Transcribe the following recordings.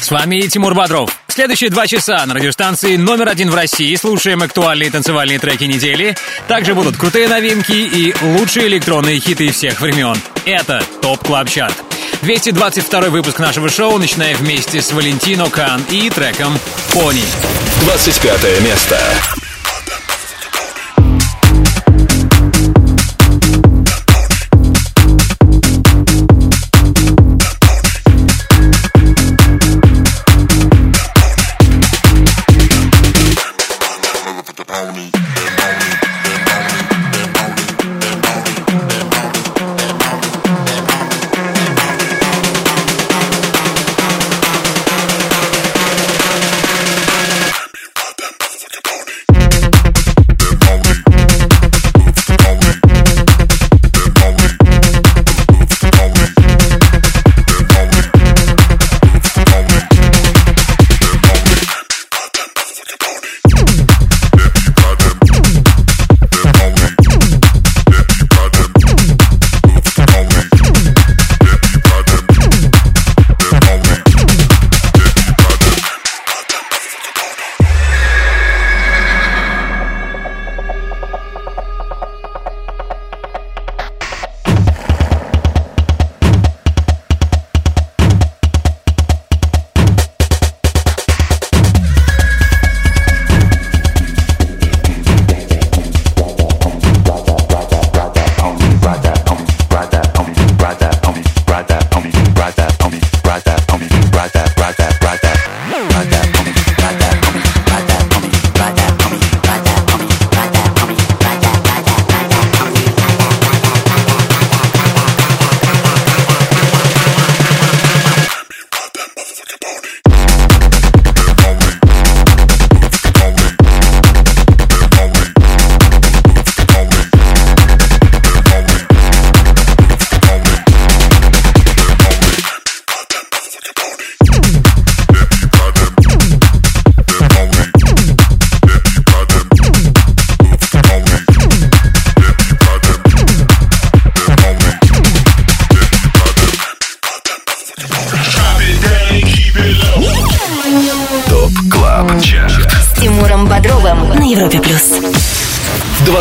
С вами Тимур Бодров. Следующие два часа на радиостанции номер один в России слушаем актуальные танцевальные треки недели. Также будут крутые новинки и лучшие электронные хиты всех времен. Это TOP Club Chart. 222 выпуск нашего шоу, начинаем вместе с Valentino Khan и треком «Pony». 25 место.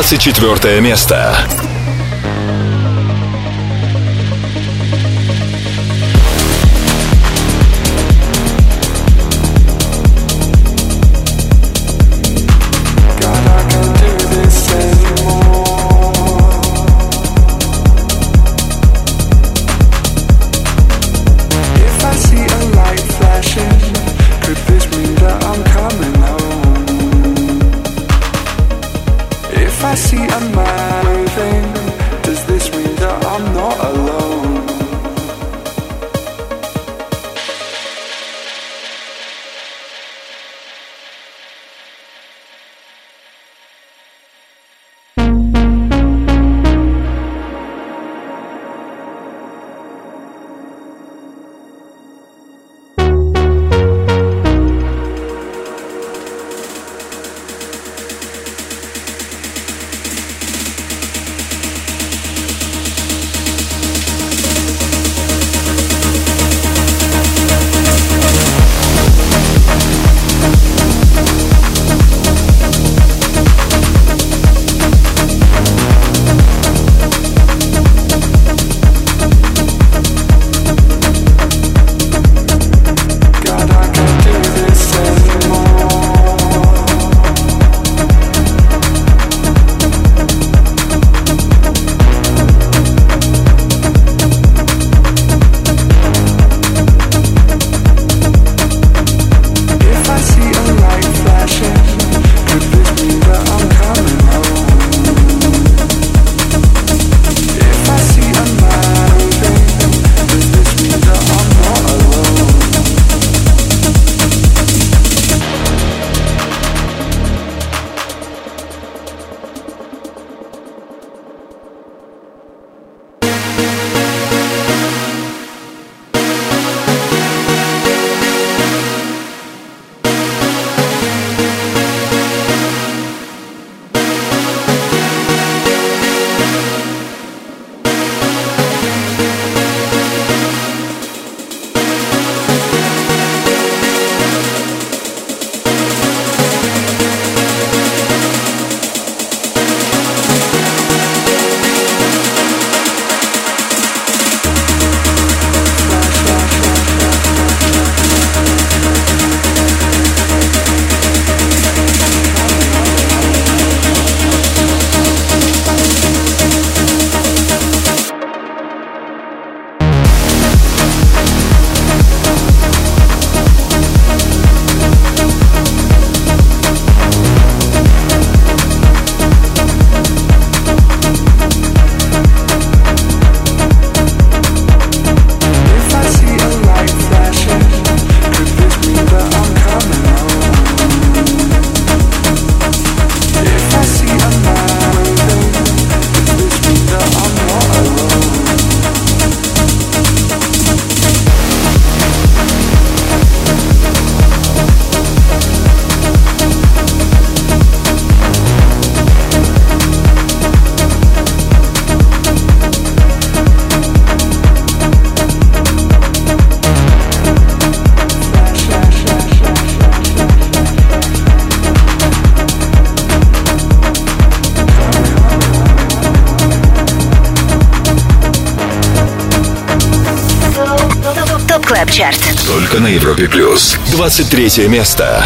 24 место. 23 место.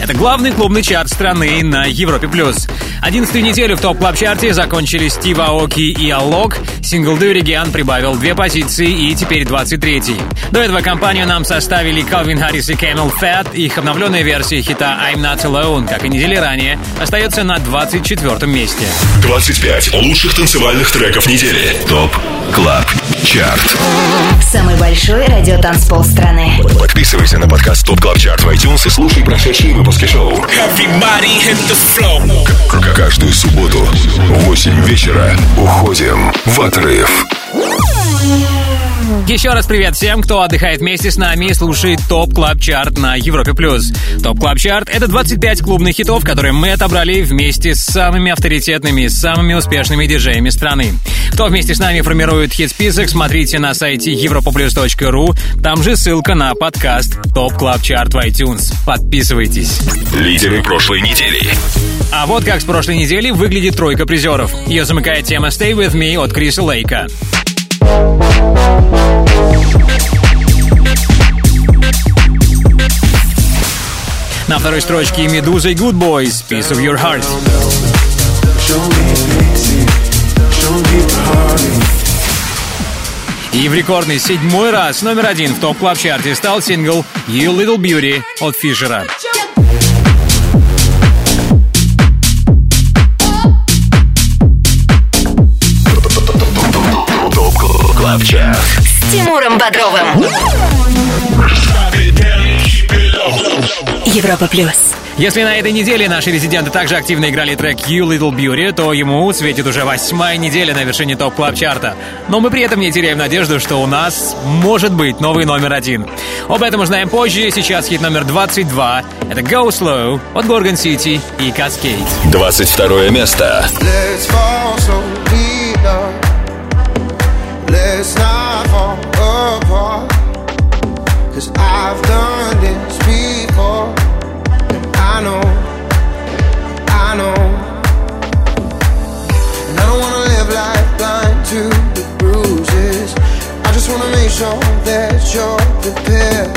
Это главный клубный чарт страны на Европе+. плюс. Одиннадцатую неделю в TOP Club Chart'е закончили Steve Aoki и Alok. Сингл Do It Again прибавил две позиции и теперь 23-й. До этого компанию нам составили Calvin Harris и CamelPhat. Их обновленная версия хита I'm Not Alone, как и недели ранее, остается на 24 месте. 25 лучших танцевальных треков недели. TOP CLUB CHART. Самый большой радиотанцпол страны. Подписывайся на подкаст TOP CLUB CHART в iTunes и слушай прошедшие выпуски шоу. Каждую субботу в 8 вечера уходим в отрыв. Еще раз привет всем, кто отдыхает вместе с нами и слушает TOP Club Chart на Европе+. плюс. TOP Club Chart — это 25 клубных хитов, которые мы отобрали вместе с самыми авторитетными, самыми успешными диджеями страны. Кто вместе с нами формирует хит-список, смотрите на сайте europaplus.ru. Там же ссылка на подкаст TOP Club Chart в iTunes. Подписывайтесь. Лидеры прошлой недели. А вот как с прошлой недели выглядит тройка призеров. Ее замыкает тема «Stay With Me» от Криса Лейка. На второй строчке «Meduza» и «Goodboys» «Piece of Your Heart». И в рекордный седьмой раз номер один в TOP Club Chart'е стал сингл «You Little Beauty» от Фишера. КЛАБ ЧАРТ. С Тимуром Бодровым. Европа плюс. Если на этой неделе наши резиденты также активно играли трек You Little Beauty, то ему светит уже восьмая неделя на вершине топ клаб чарта Но мы при этом не теряем надежду, что у нас может быть новый номер один. Об этом узнаем позже. Сейчас хит номер 22. Это Go Slow от Gorgon City и Cascade. 22 место. Let's fall uh, let's not fall apart. Cause I've done this before. And I know, I know. And I don't wanna live life blind to the bruises. I just wanna make sure that you're prepared.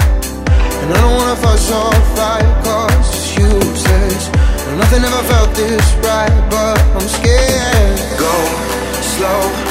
And I don't wanna fuss or fight cause it's useless. No, nothing ever felt this right, but I'm scared. Go slow,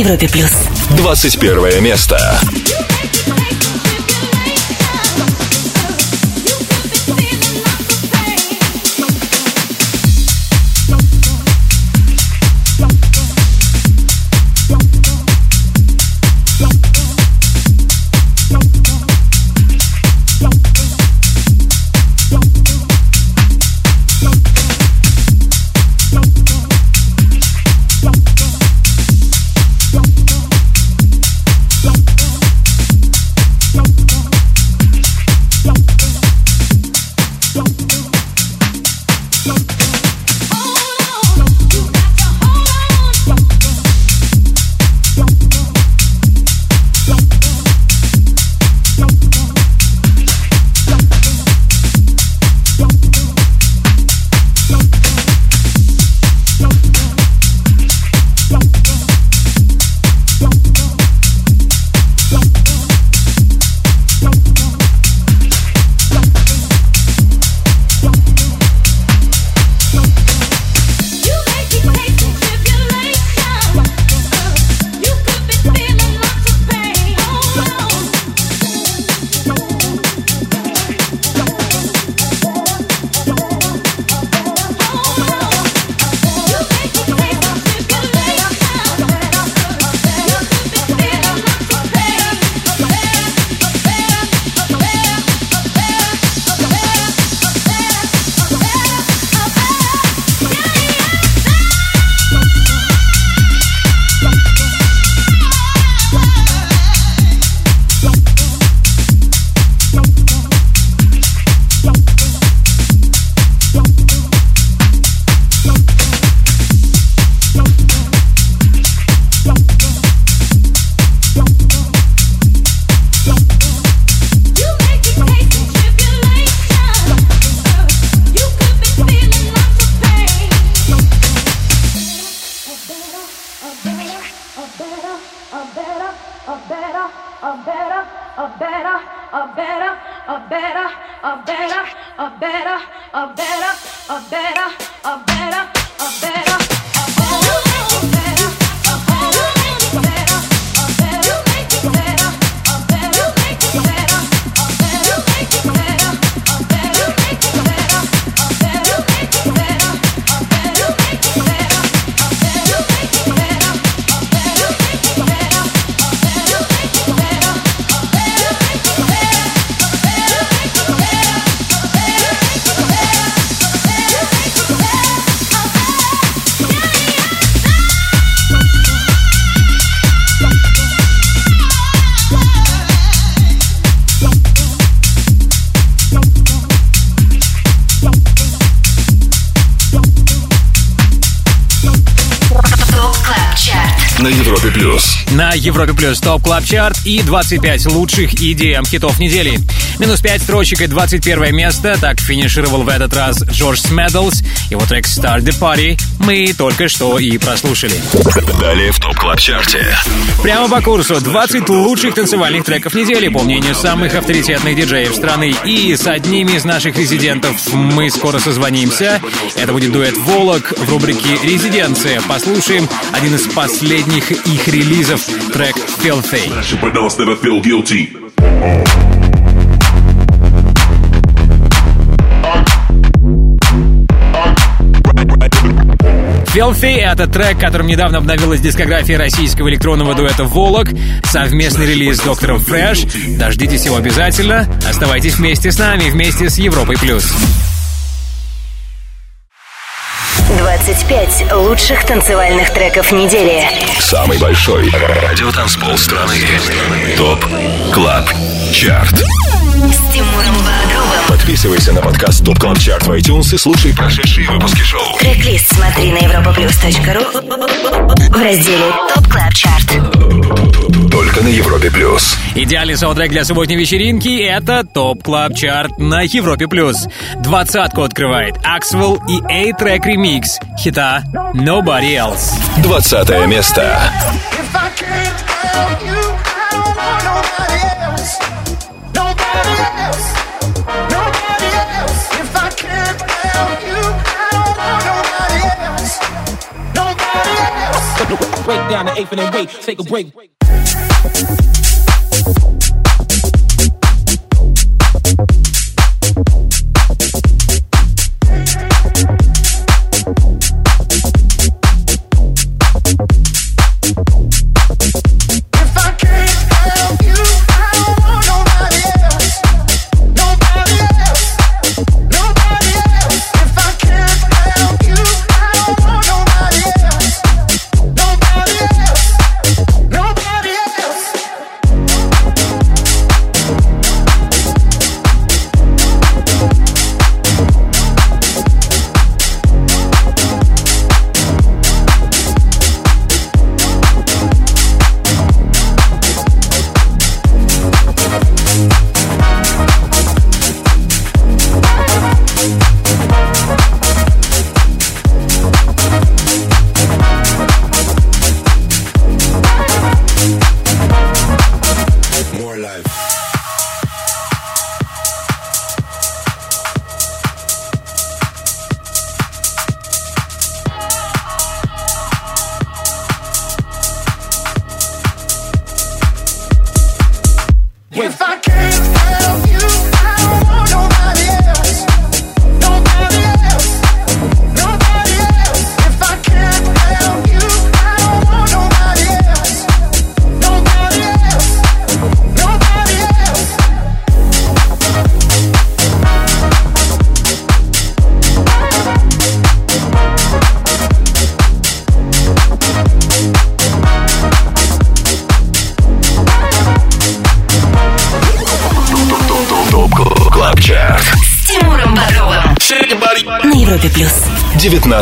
Европе плюс. 21 место. Европе Плюс TOP Club Chart и 25 лучших EDM хитов недели. Минус 5 строчек и 21 место. Так финишировал в этот раз Джордж Медалс. Его трек Start the Party мы только что и прослушали. Далее в TOP Club Chart'е. Прямо по курсу 20 лучших танцевальных треков недели, по мнению самых авторитетных диджеев страны. И с одним из наших резидентов мы скоро созвонимся. Это будет дуэт Volac в рубрике «Резиденция». Послушаем один из последних их релизов, трек «Filthy». Filthy — это трек, которым недавно обновилась дискография российского электронного дуэта «Волок». Совместный релиз с доктором Фрэш. Дождитесь его обязательно. Оставайтесь вместе с нами, вместе с Европой+. плюс. 25 лучших танцевальных треков недели. Самый большой радиотанцпол страны. TOP Club Chart. Подписывайся на подкаст TOP Club Chart в iTunes и слушай прошедшие выпуски шоу. Трек-лист смотри на europaplus.ru в разделе TOP Club Chart. Только на Европе плюс. Идеальный саундтрек для субботней вечеринки — это TOP Club Chart на Европе+. плюс. Двадцатку открывает Axwell и A-трек ремикс хита «Nobody Else». Двадцатое место. If I can't have you, I don't want nobody else. Break down the eighth and then wait, take a break.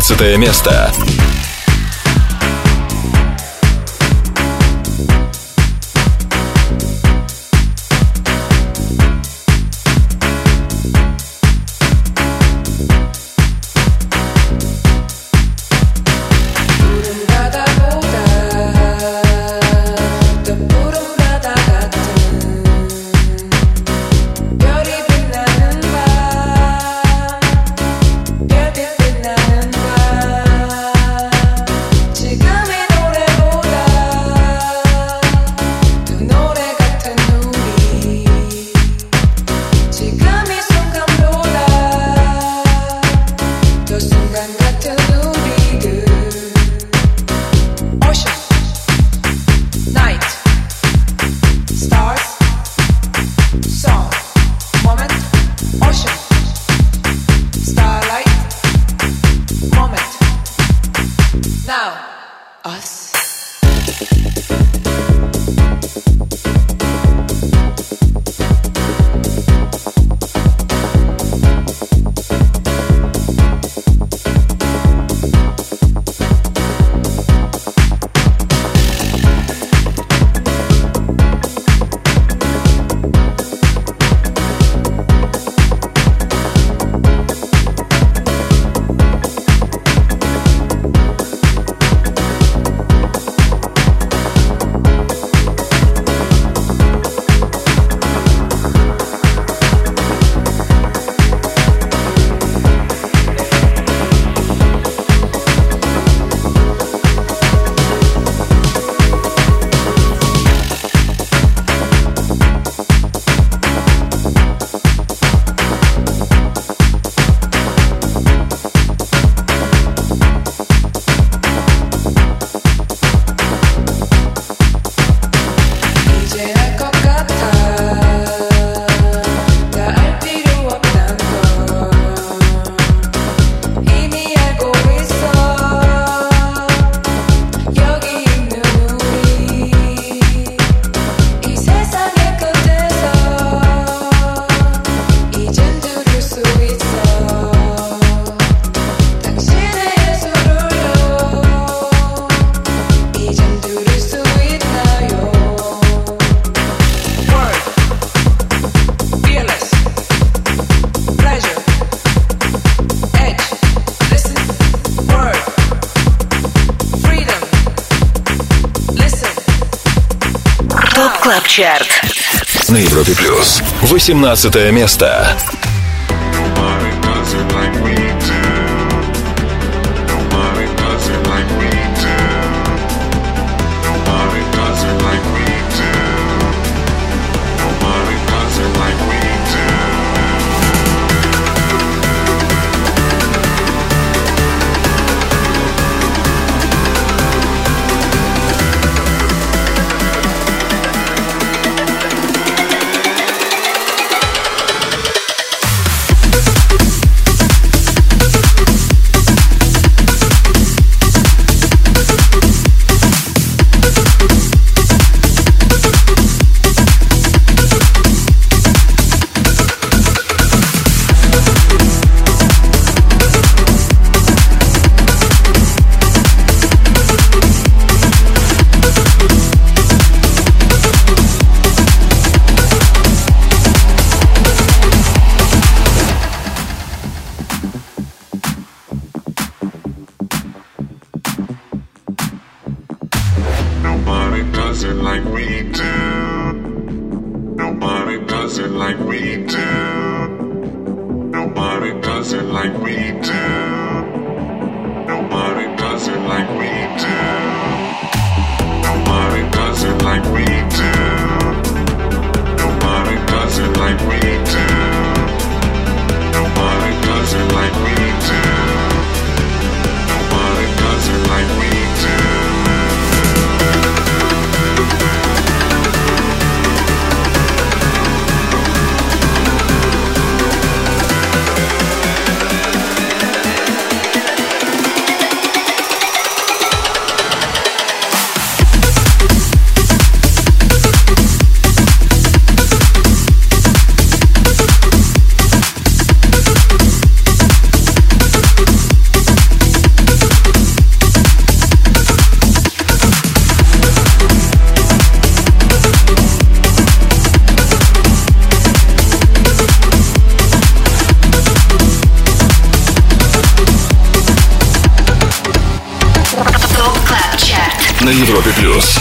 15 место. 17 место.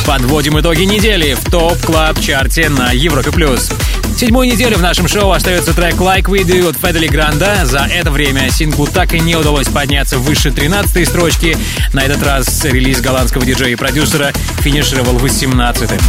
Подводим итоги недели в TOP Club Chart'е на Европе+. плюс. Седьмую неделю в нашем шоу остается трек Like We Do от Федде Ле Гранда. За это время синглу так и не удалось подняться выше 13 строчки. На этот раз релиз голландского диджея и продюсера финишировал 18-м.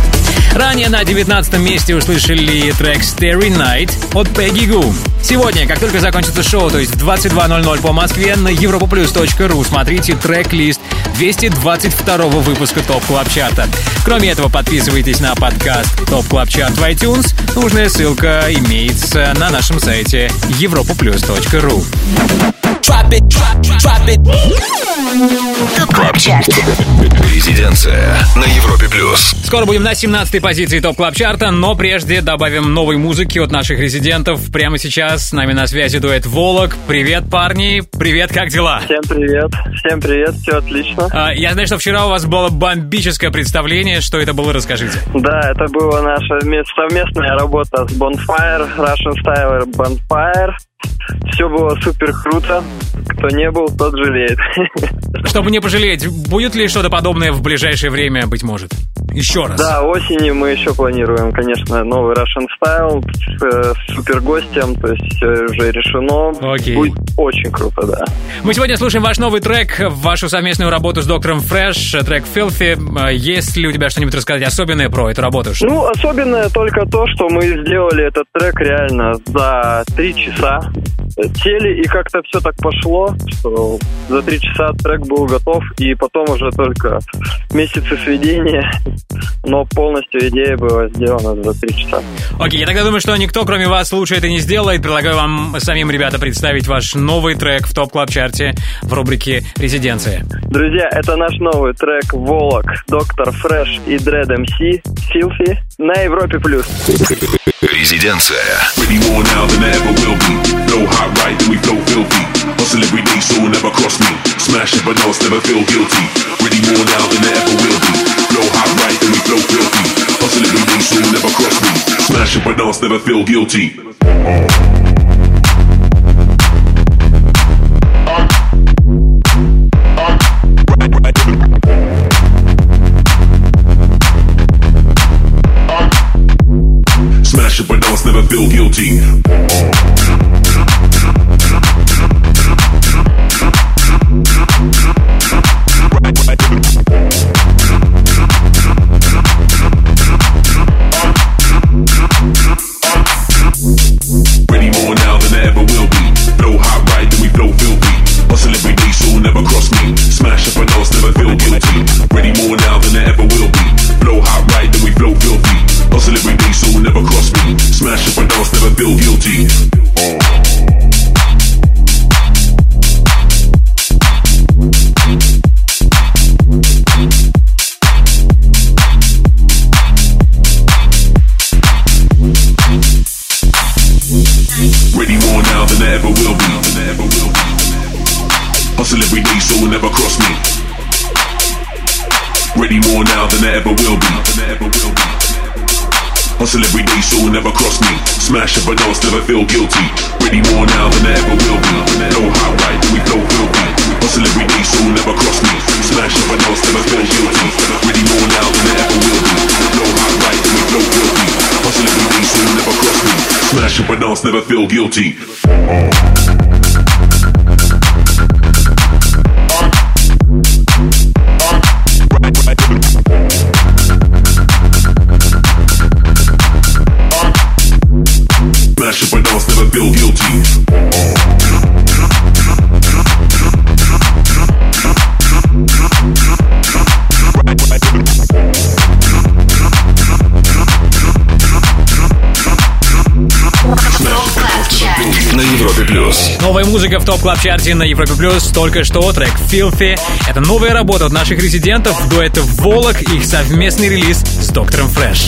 Ранее на 19 месте услышали трек Starry Night от Peggy Gou. Сегодня, как только закончится шоу, то есть в 22.00 по Москве, на europaplus.ru смотрите трек-лист 222 выпуска TOP Club Chart'а. Кроме этого, подписывайтесь на подкаст TOP Club Chart в iTunes. Нужная ссылка имеется на нашем сайте europaplus.ru. Резиденция на Европе плюс. Скоро будем на 17-й позиции TOP Club Chart'а, но прежде добавим новой музыки от наших резидентов. Прямо сейчас с нами на связи дуэт Volac. Привет, парни! Привет, как дела? Всем привет, всем привет, все отлично. А, Я знаю, что вчера у вас было бомбическое представление. Что это было, расскажите. Да, это была наша вме- совместная работа с Bonfire, Russian Style Bonfire. Все было супер круто. Кто не был, тот жалеет. Чтобы не пожалеть, будет ли что-то подобное в ближайшее время, быть может? Еще раз. Да, осенью мы еще планируем, конечно, новый Russian Style с, э, с супер гостем, то есть все уже решено. Окей. Будет очень круто, да. Мы сегодня слушаем ваш новый трек, вашу совместную работу с доктором Фрэш, трек Filthy. А, Есть ли у тебя что-нибудь рассказать особенное про эту работу? Ну, особенное только то, что мы сделали этот трек реально за три часа. Сели, и как-то все так пошло, что за три часа трек был готов, и потом уже только месяцы сведения, но полностью идея была сделана за три часа. Окей, я тогда думаю, что никто, кроме вас, лучше это не сделает. Предлагаю вам самим, ребята, представить ваш новый трек в топ клаб чарте в рубрике «Резиденция». Друзья, это наш новый трек «Волок», «Доктор Фрэш» и «Дред МС» «Филфи» на Европе+. плюс. Резиденция. Ready more now than I ever will be. Flow hot right, then we flow filthy. Hustle every day, so never cross me. Smash it, but no, never feel guilty. Ready more now than I ever will be. Flow hot right, then we flow filthy. Hustle every day, so never cross me. Smash it, but no, never feel guilty. never feel guilty. More now than I ever will be. Hustle every day, so never cross me. Smash up and dance, never feel guilty. Ready more now than I ever will be. No hot right, we flow filthy. Hustle every day, so never cross me. Smash up and dance, never feel guilty. Ready more now than I ever will be. No hot right, we flow filthy. Hustle every day, so never cross me. Smash up and dance, never feel guilty. Go. Плюс. Новая музыка в топ клаб чарте на Европе Плюс. Только что трек Filthy. Это новая работа от наших резидентов, дуэта Волок, их совместный релиз с Доктором Фрэш.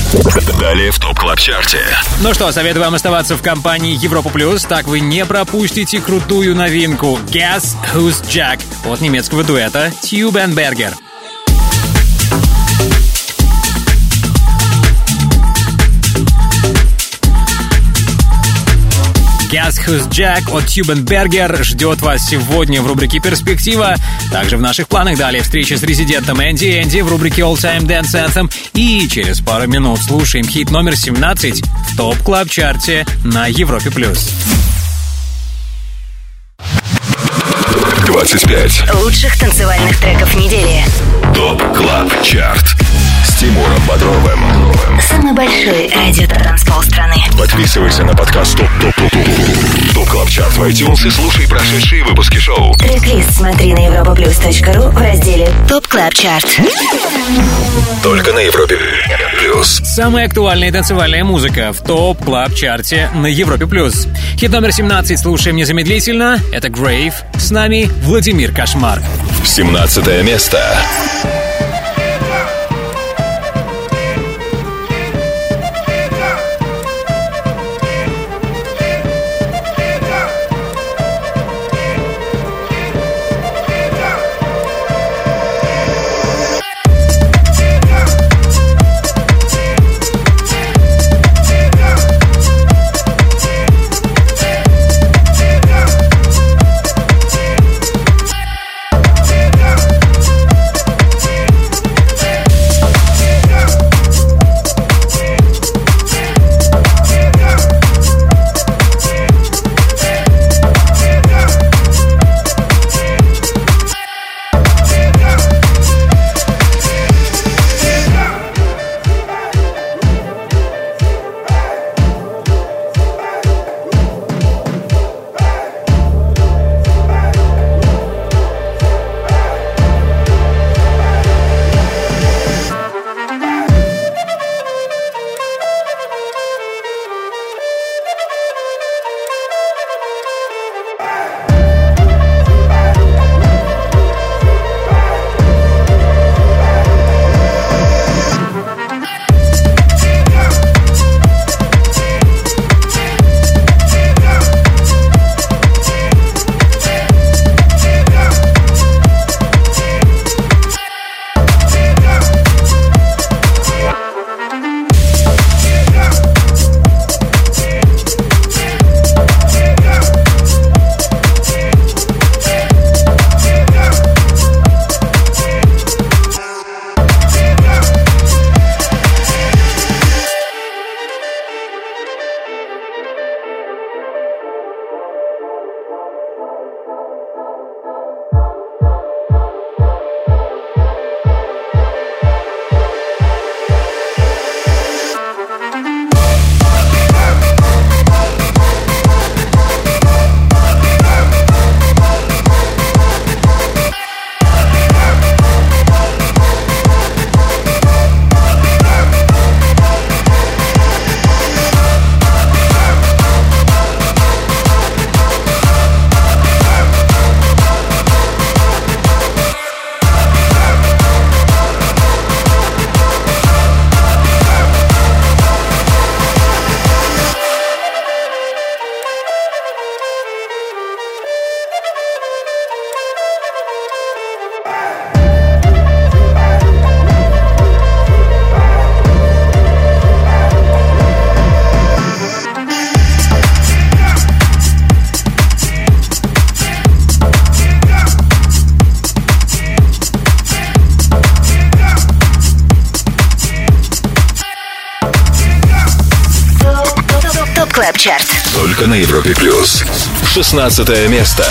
Далее в TOP Club Chart'е. Ну что, советую вам оставаться в компании Европа Плюс, так вы не пропустите крутую новинку Guess Who's Jack от немецкого дуэта Tube Guess Who's Jack от Tube & Berger ждет вас сегодня в рубрике «Перспектива». Также в наших планах далее встреча с резидентом Энди Энди в рубрике All Time Dance Anthem. И через пару минут слушаем хит номер 17 в TOP Club Chart'е на Европе+. плюс. 25. Лучших танцевальных треков недели. TOP Club Chart. Тимуром Бодровым. Самый большой радиотанцпол страны. Подписывайся на подкаст TOP TOP TOP TOP TOP Club Chart в iTunes и слушай прошедшие выпуски шоу. Трек-лист смотри на europaplus.ru в разделе TOP Club Chart. Только на Европе плюс. Самая актуальная танцевальная музыка в TOP Club Chart'е на Европе+. плюс. Хит номер 17 слушаем незамедлительно. Это Grave. С нами Владимир Кошмар. 17 место. 16 место.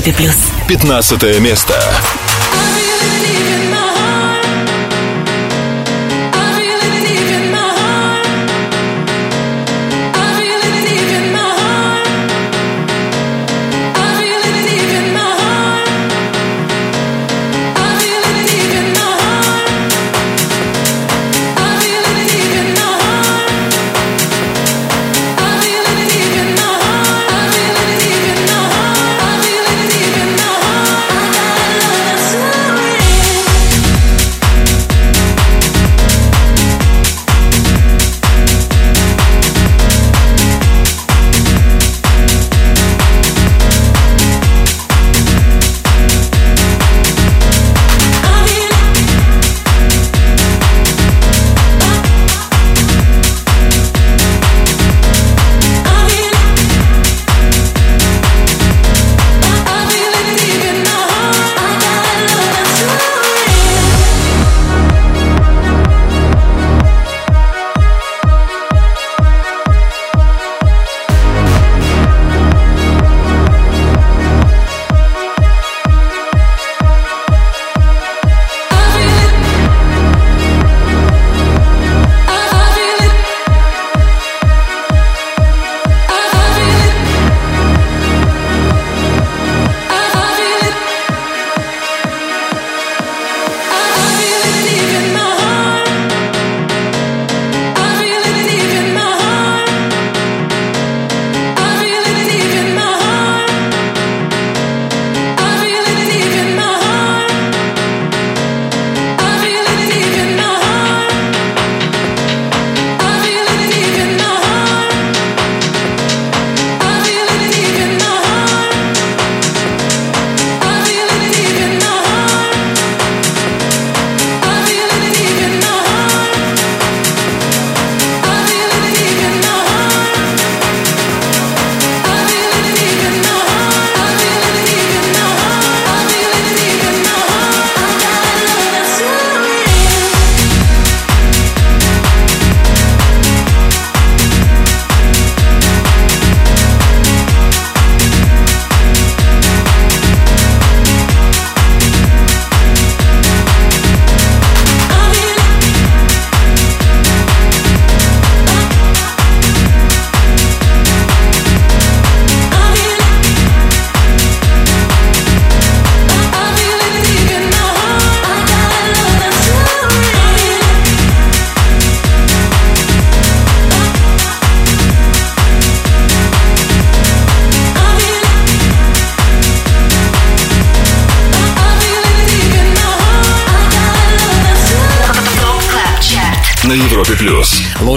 Европе плюс. 15 место.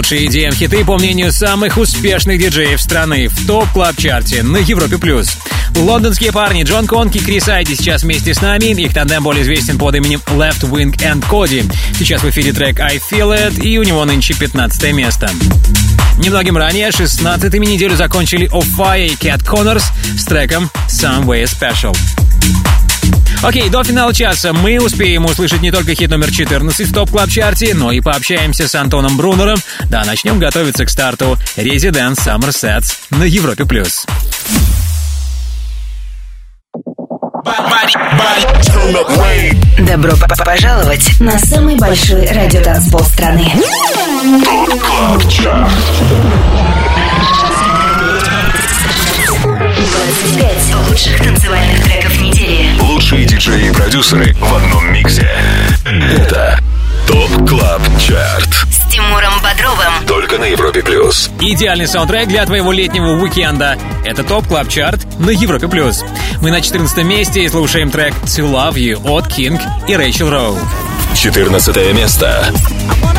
Лучшие EDM хиты по мнению самых успешных диджеев страны в топ клаб чарте на Европе плюс. Лондонские парни Джон Конки и Крис Айди сейчас вместе с нами. Их тандем более известен под именем Left Wing and Cody. Сейчас в эфире трек I Feel It, и у него нынче 15 место. Немногим ранее, 16-ми неделю закончили Оффа и Cat Connors с треком Some Way Special. Окей, до финала часа мы успеем услышать не только хит номер 14 в топ клаб чарте но и пообщаемся с Антоном Брунером. Да, начнем готовиться к старту Residence Summer Sets на Европе+. плюс. Добро пожаловать на самый большой радиотанцпол страны. ТОП КЛАБ ЧАРТ. 25 лучших танцевальных треков недели. Лучшие диджеи и продюсеры в одном миксе. Это ТОП КЛАБ ЧАРТ. С Тимуром Бодровым. Только на Европе плюс. Идеальный саундтрек для твоего летнего уикенда. Это топ клаб чарт на Европе+. плюс. Мы на 14 месте и слушаем трек To Love You от King и Рэйчел Роу. 14 место. ТОП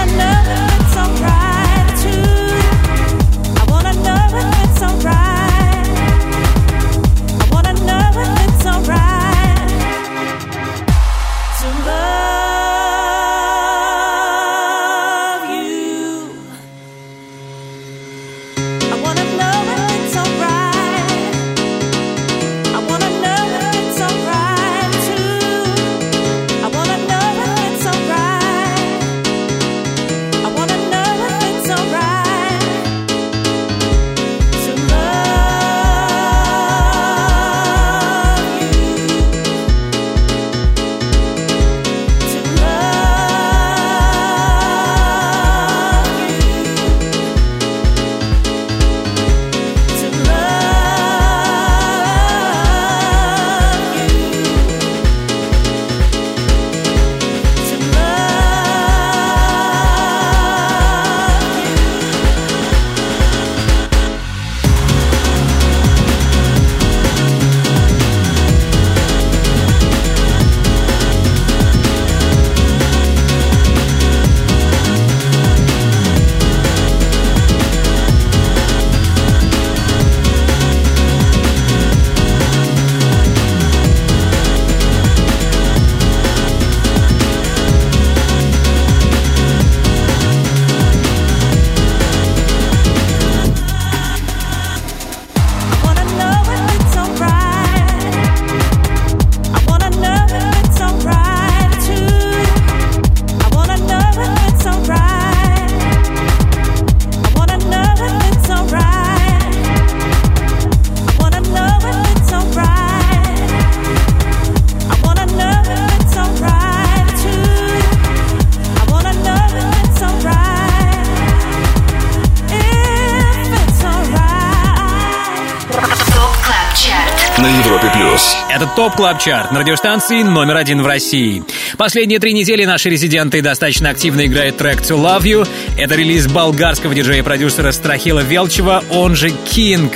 TOP Club Chart на радиостанции номер один в России. Последние три недели наши резиденты достаточно активно играют трек To Love You. Это релиз болгарского диджея-продюсера Страхила Велчева, он же KiNK.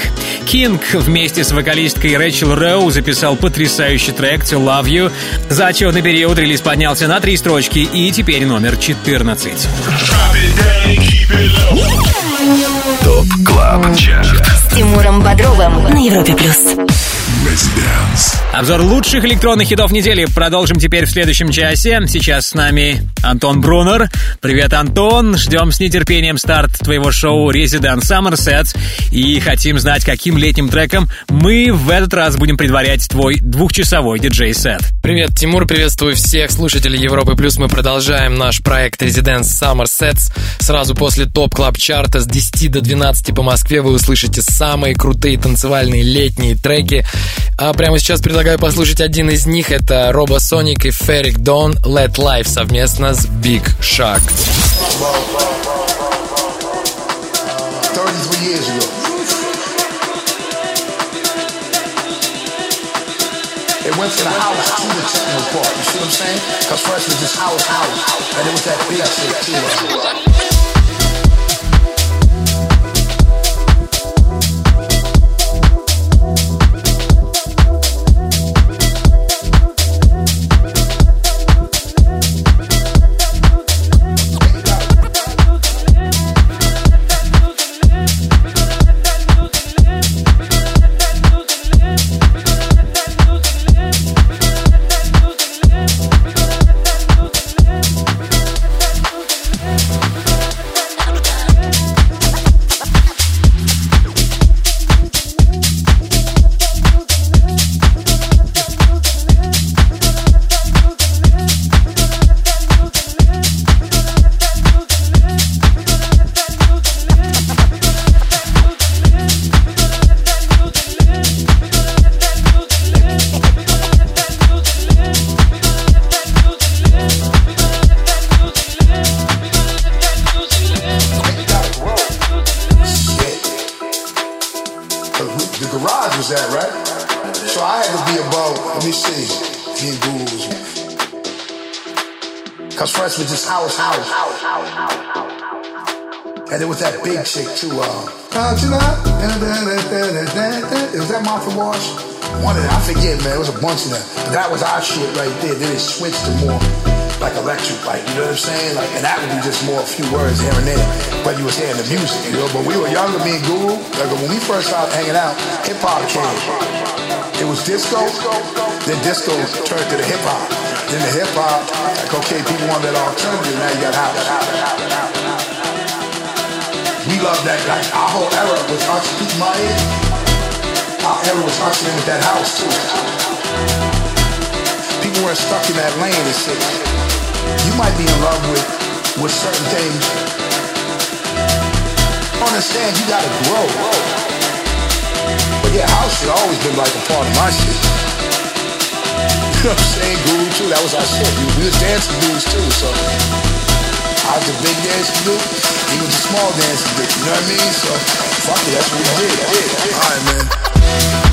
KiNK вместе с вокалисткой Рэчел Роу записал потрясающий трек To Love You. За отчетный период релиз поднялся на три строчки и теперь номер 14. TOP CLUB CHART. С Тимуром Бодровым на Европе плюс. Обзор лучших электронных хитов недели продолжим теперь в следующем часе. Сейчас с нами Антон Брунер. Привет, Антон. Ждем с нетерпением старт твоего шоу Resident Summer Sets и хотим знать, каким летним треком мы в этот раз будем предварять твой двухчасовой диджей-сет. Привет, Тимур, приветствую всех слушателей Европы Плюс. Мы продолжаем наш проект Residence Summer Sets. Сразу после топ клаб чарта с 10 до 12 по Москве вы услышите самые крутые танцевальные летние треки. А прямо сейчас предлагаю послушать один из них. Это Робо Соник и Ферик Дон Let Life совместно с Big Shark. 33 years ago. It went from the house to the techno part. You see what I'm saying? Because first it was just house, house. And it was that big shit too. Few words here and there. But you was hearing the music, you know. But we were younger, me and Guru. Like when we first started hanging out, hip hop came. It was disco, then disco turned to the hip hop. Then the hip hop, like okay, people want that alternative. Now you got house. We love that. Like our whole era was. Keep my ear. Our era was hustling with that house too. People weren't stuck in that lane and shit. You might be in love with with certain things. Understand you gotta grow. But yeah, house shit always been like a part of my shit. You know what I'm saying? Guru too, that was our shit. We, was dancing dudes too, so I was the big dancing dude. He was the small dancing dude. You know what I mean? So fuck it, that's what we did. Alright man.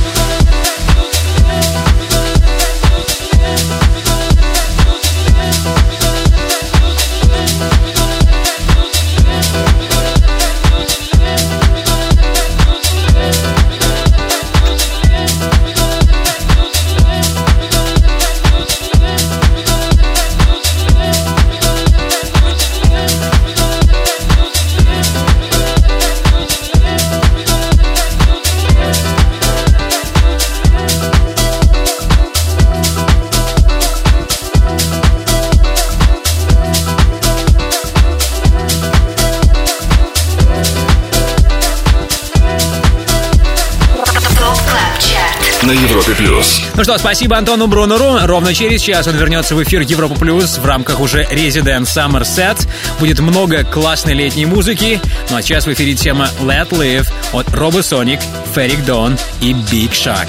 Ну что, спасибо Антону Брунеру. Ровно через час он вернется в эфир Европа Плюс в рамках уже Resident Summer Set. Будет много классной летней музыки. Ну а сейчас в эфире тема Let Live от Robosonic, Ferric Dawn и Big Shark.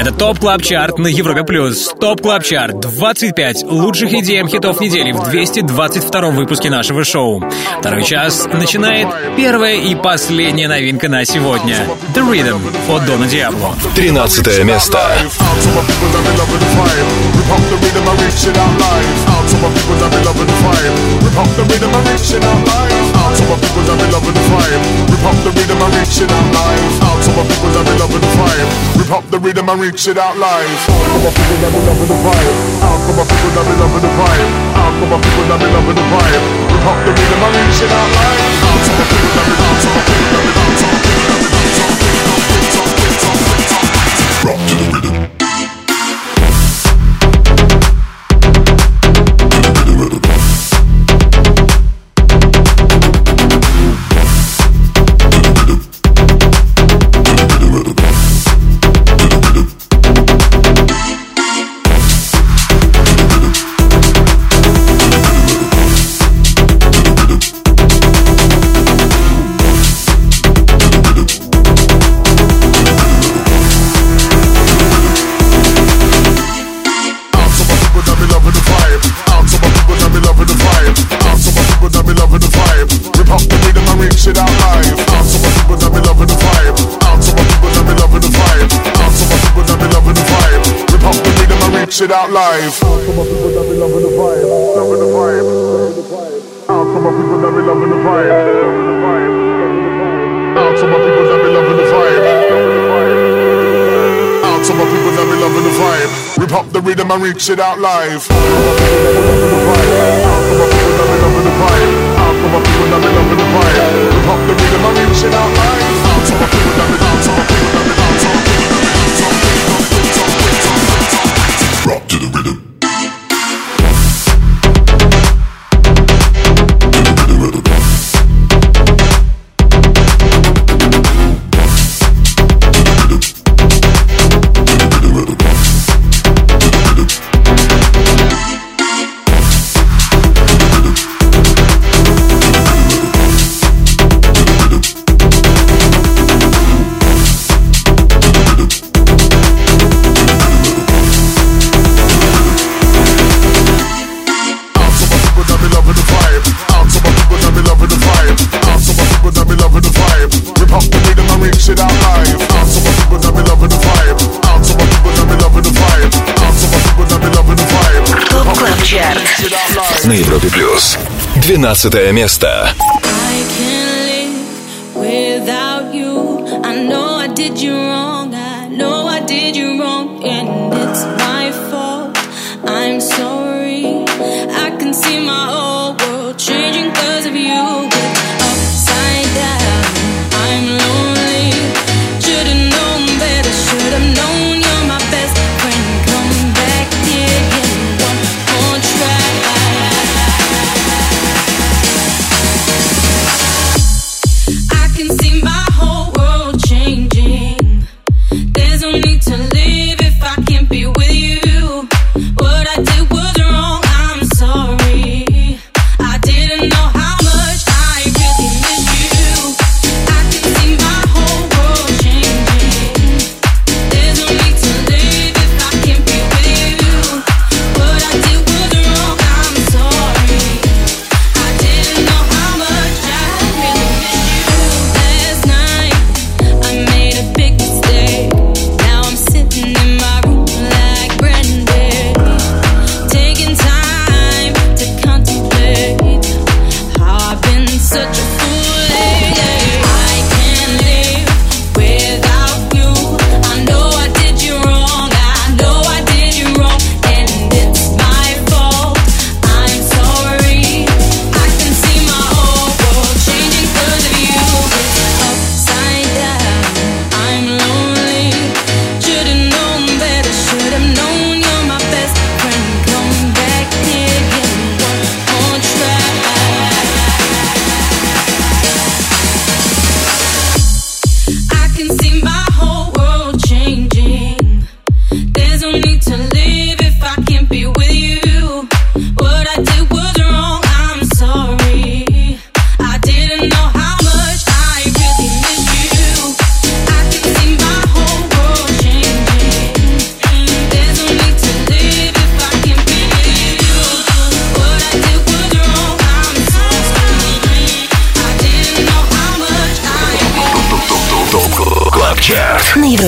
Это Top Club Chart на Европе Плюс. Top Club Chart 25 лучших идеям хитов недели в 222 выпуске нашего шоу. Второй час начинает первая и последняя новинка на сегодня. The Rhythm от Дона Диабло. 13 место. Rip up the rhythm and reach big it out live. How come people that be loving the vibe? How come people be loving the vibe? Come people that be loving the vibe? We pop the rhythm and reach it out live. How come people be the be live. Out to my people that be loving the vibe. Loving the vibe. Out to my people that be loving the vibe. Loving the vibe. Out to my people that be loving the vibe. Loving the vibe. Out to my people that be loving the vibe. Rip up the rhythm and reach it out live. Out to my people that be loving the vibe. Out to my people that be loving the vibe. Rip up the rhythm and reach it out live. на Европе плюс. 12 место. I know I did you wrong.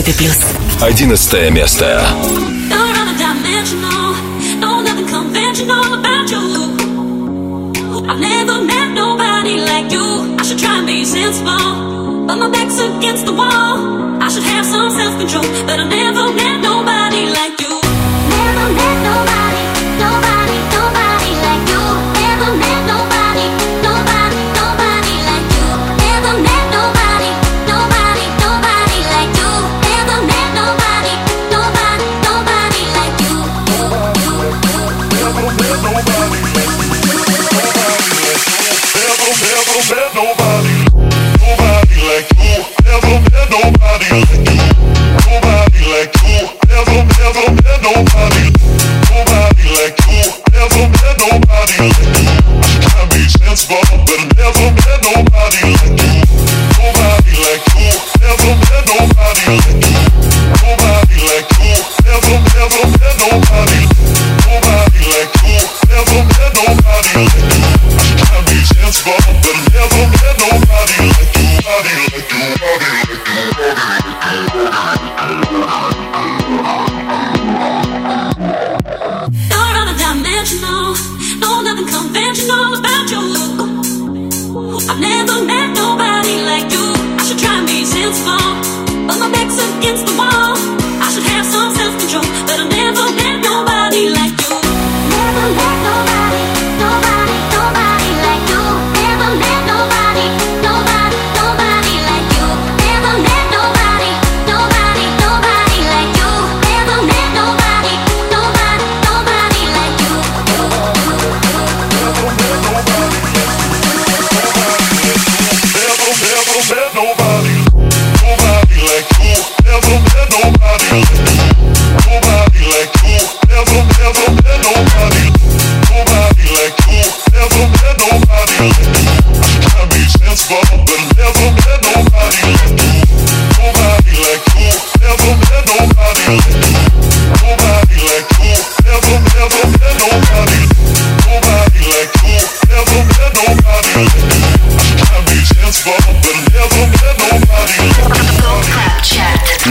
Европе плюс. Одиннадцатое место.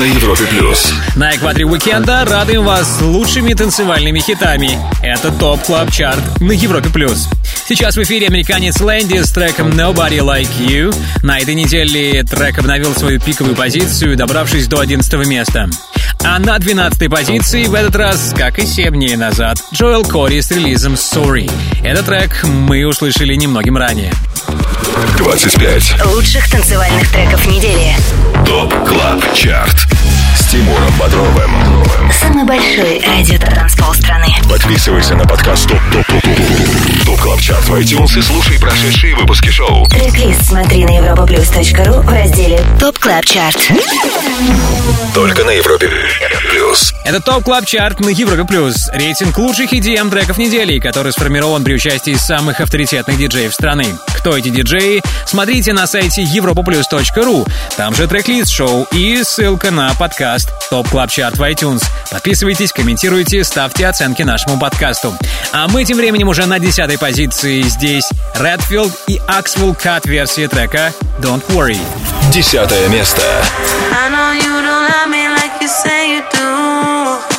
На Европе плюс. На экваторе уикенда радуем вас лучшими танцевальными хитами. Это Top Club Chart на Европе+. плюс. Сейчас в эфире американец Landis с треком Nobody Like You. На этой неделе трек обновил свою пиковую позицию, добравшись до 11 места. А на 12 позиции в этот раз, как и 7 дней назад, Джоэл Кори с релизом Sorry. Этот трек мы услышали немногим ранее. 25. Лучших танцевальных треков недели. Top Club Chart с Тимуром Бодровым. Самый большой радиотанцпол страны. Подписывайся на подкаст Top Top Top Top Top Club Chart в iTunes и слушай прошедшие выпуски шоу. Трек-лист смотри на europaplus.ru в разделе Top Club Chart. Только на Европе плюс. Это Top Club Chart на Европе Плюс. Рейтинг лучших EDM треков недели, который сформирован при участии самых авторитетных диджеев страны. Кто эти диджеи? Смотрите на сайте europaplus.ru. Там же трек-лист шоу и ссылка на подкаст Top Club Chart в iTunes. Подписывайтесь, комментируйте, ставьте оценки нашему подкасту. А мы тем временем уже на десятой позиции. Здесь Redfield и Axwell Cut версия трека Don't Worry. Десятое место. I know you don't love me like you say you do.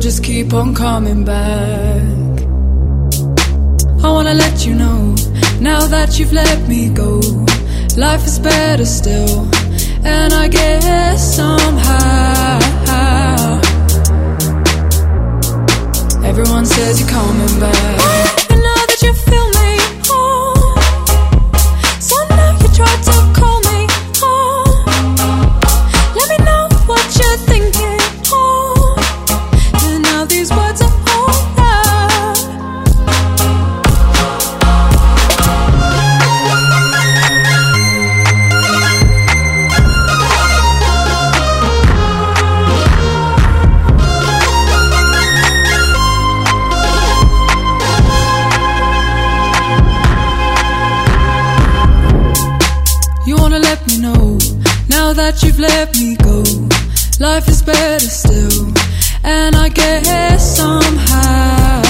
You'll just keep on coming back. I wanna let you know now that you've let me go. Life is better still, and I guess somehow. Everyone says you're coming back. And now that you feel let me go. Life is better still, and I guess somehow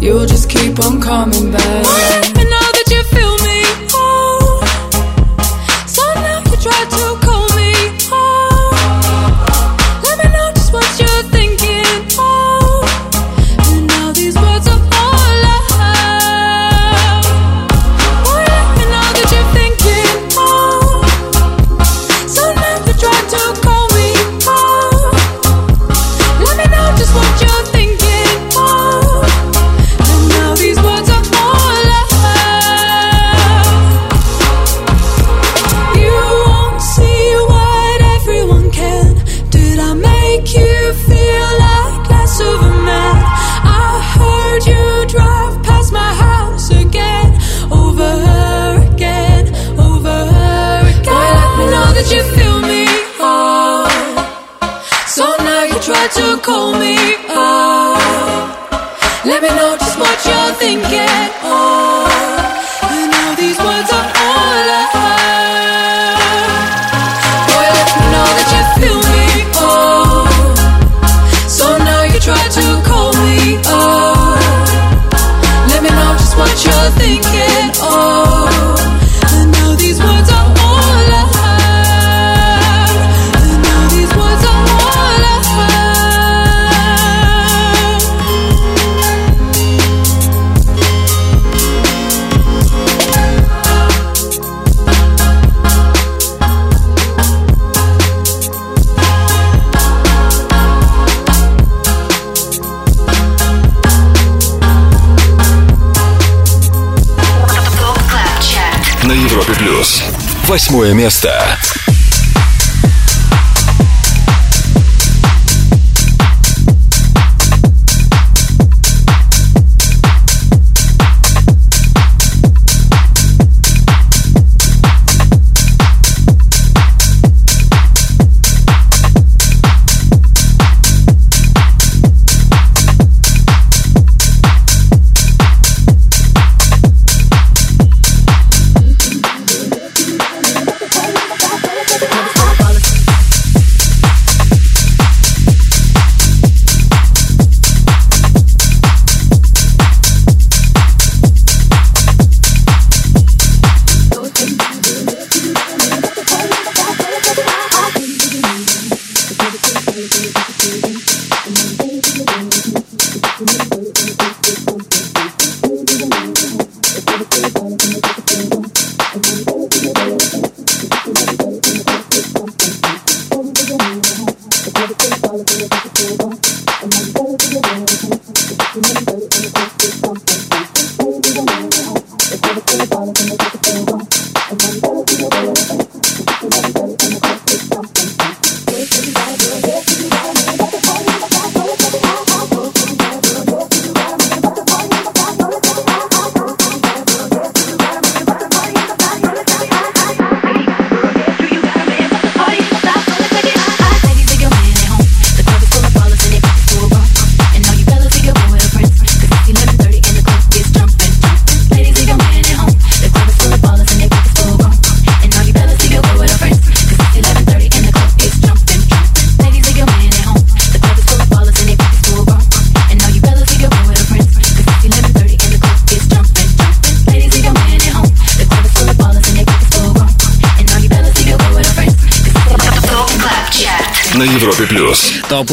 you'll just keep on coming back. Восьмое место.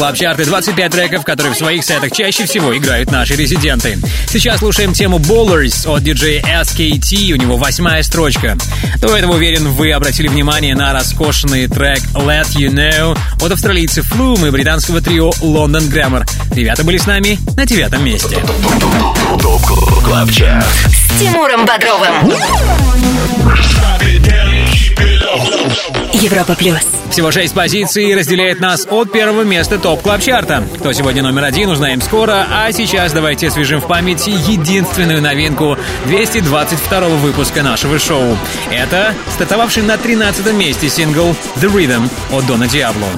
Плюс. Топ Клаб Чарты 25 треков, которые в своих сетах чаще всего играют наши резиденты. Сейчас слушаем тему Bowlers от диджея SKT, у него восьмая строчка. До этого, уверен, вы обратили внимание на роскошный трек Let You Know от австралийцев Flume и британского трио London Grammar. Ребята были с нами на девятом месте. С Тимуром Бодровым. Европа плюс. Всего шесть позиций разделяет нас от первого места топ клаб чарта Кто сегодня номер один, узнаем скоро. А сейчас давайте освежим в памяти единственную новинку 222 выпуска нашего шоу. Это стартовавший на 13 месте сингл The Rhythm от Дона Диабло.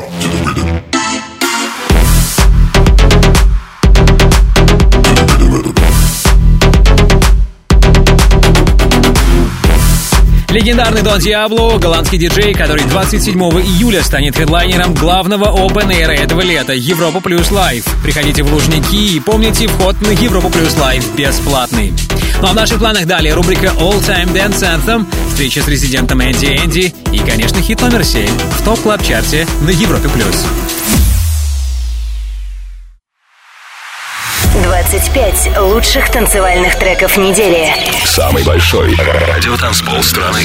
Легендарный Дон Диабло, голландский диджей, который 27 июля станет хедлайнером главного Open Air этого лета Европа Плюс Live. Приходите в Лужники и помните, вход на Европу Плюс Live бесплатный. Ну а в наших планах далее рубрика All Time Dance Anthem, встреча с резидентом Энди Энди и, конечно, хит номер 7 в Top Club Chart е на Европе Плюс. 25 лучших танцевальных треков недели. Самый большой радиотанцпол страны.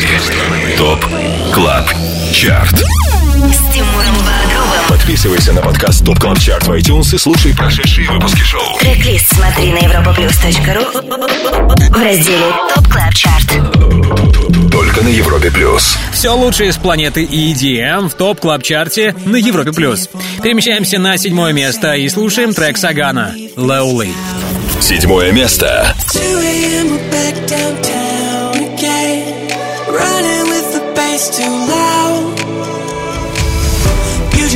Top Club Chart. С Тимуром Бодровым. Подписывайся на подкаст Top Club Chart в iTunes и слушай прошедшие выпуски шоу. Трек-лист смотри на europaplus.ru в разделе Top Club Chart. Только на Европе Плюс. Все лучшее с планеты EDM в Top Club Chart е на Европе плюс. Перемещаемся на седьмое место и слушаем трек Сагана Lonely. Седьмое место. 2 a.m. we're back downtown again. Running with the bass too loud.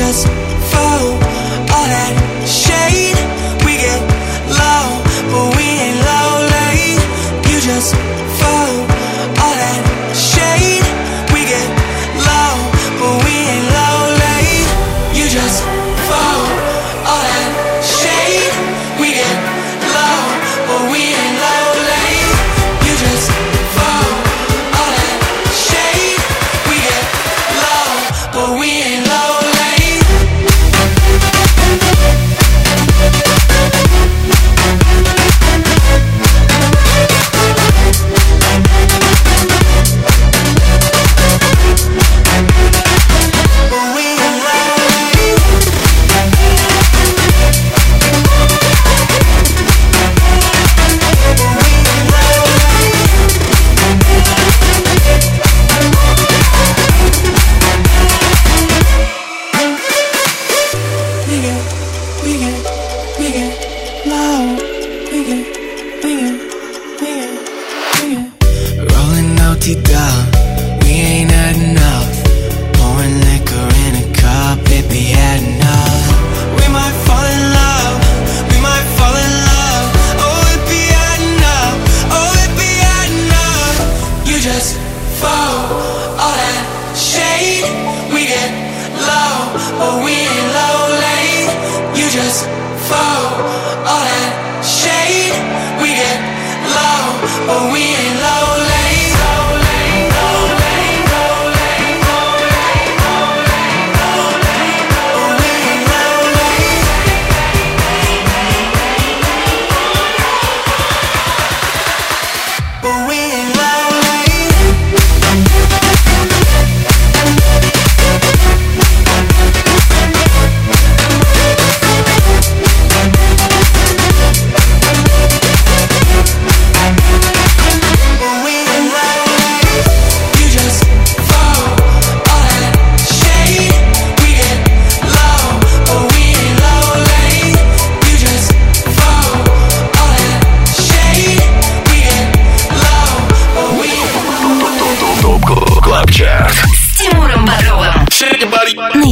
Just fall all that shade. We get low, but we ain't lonely. You just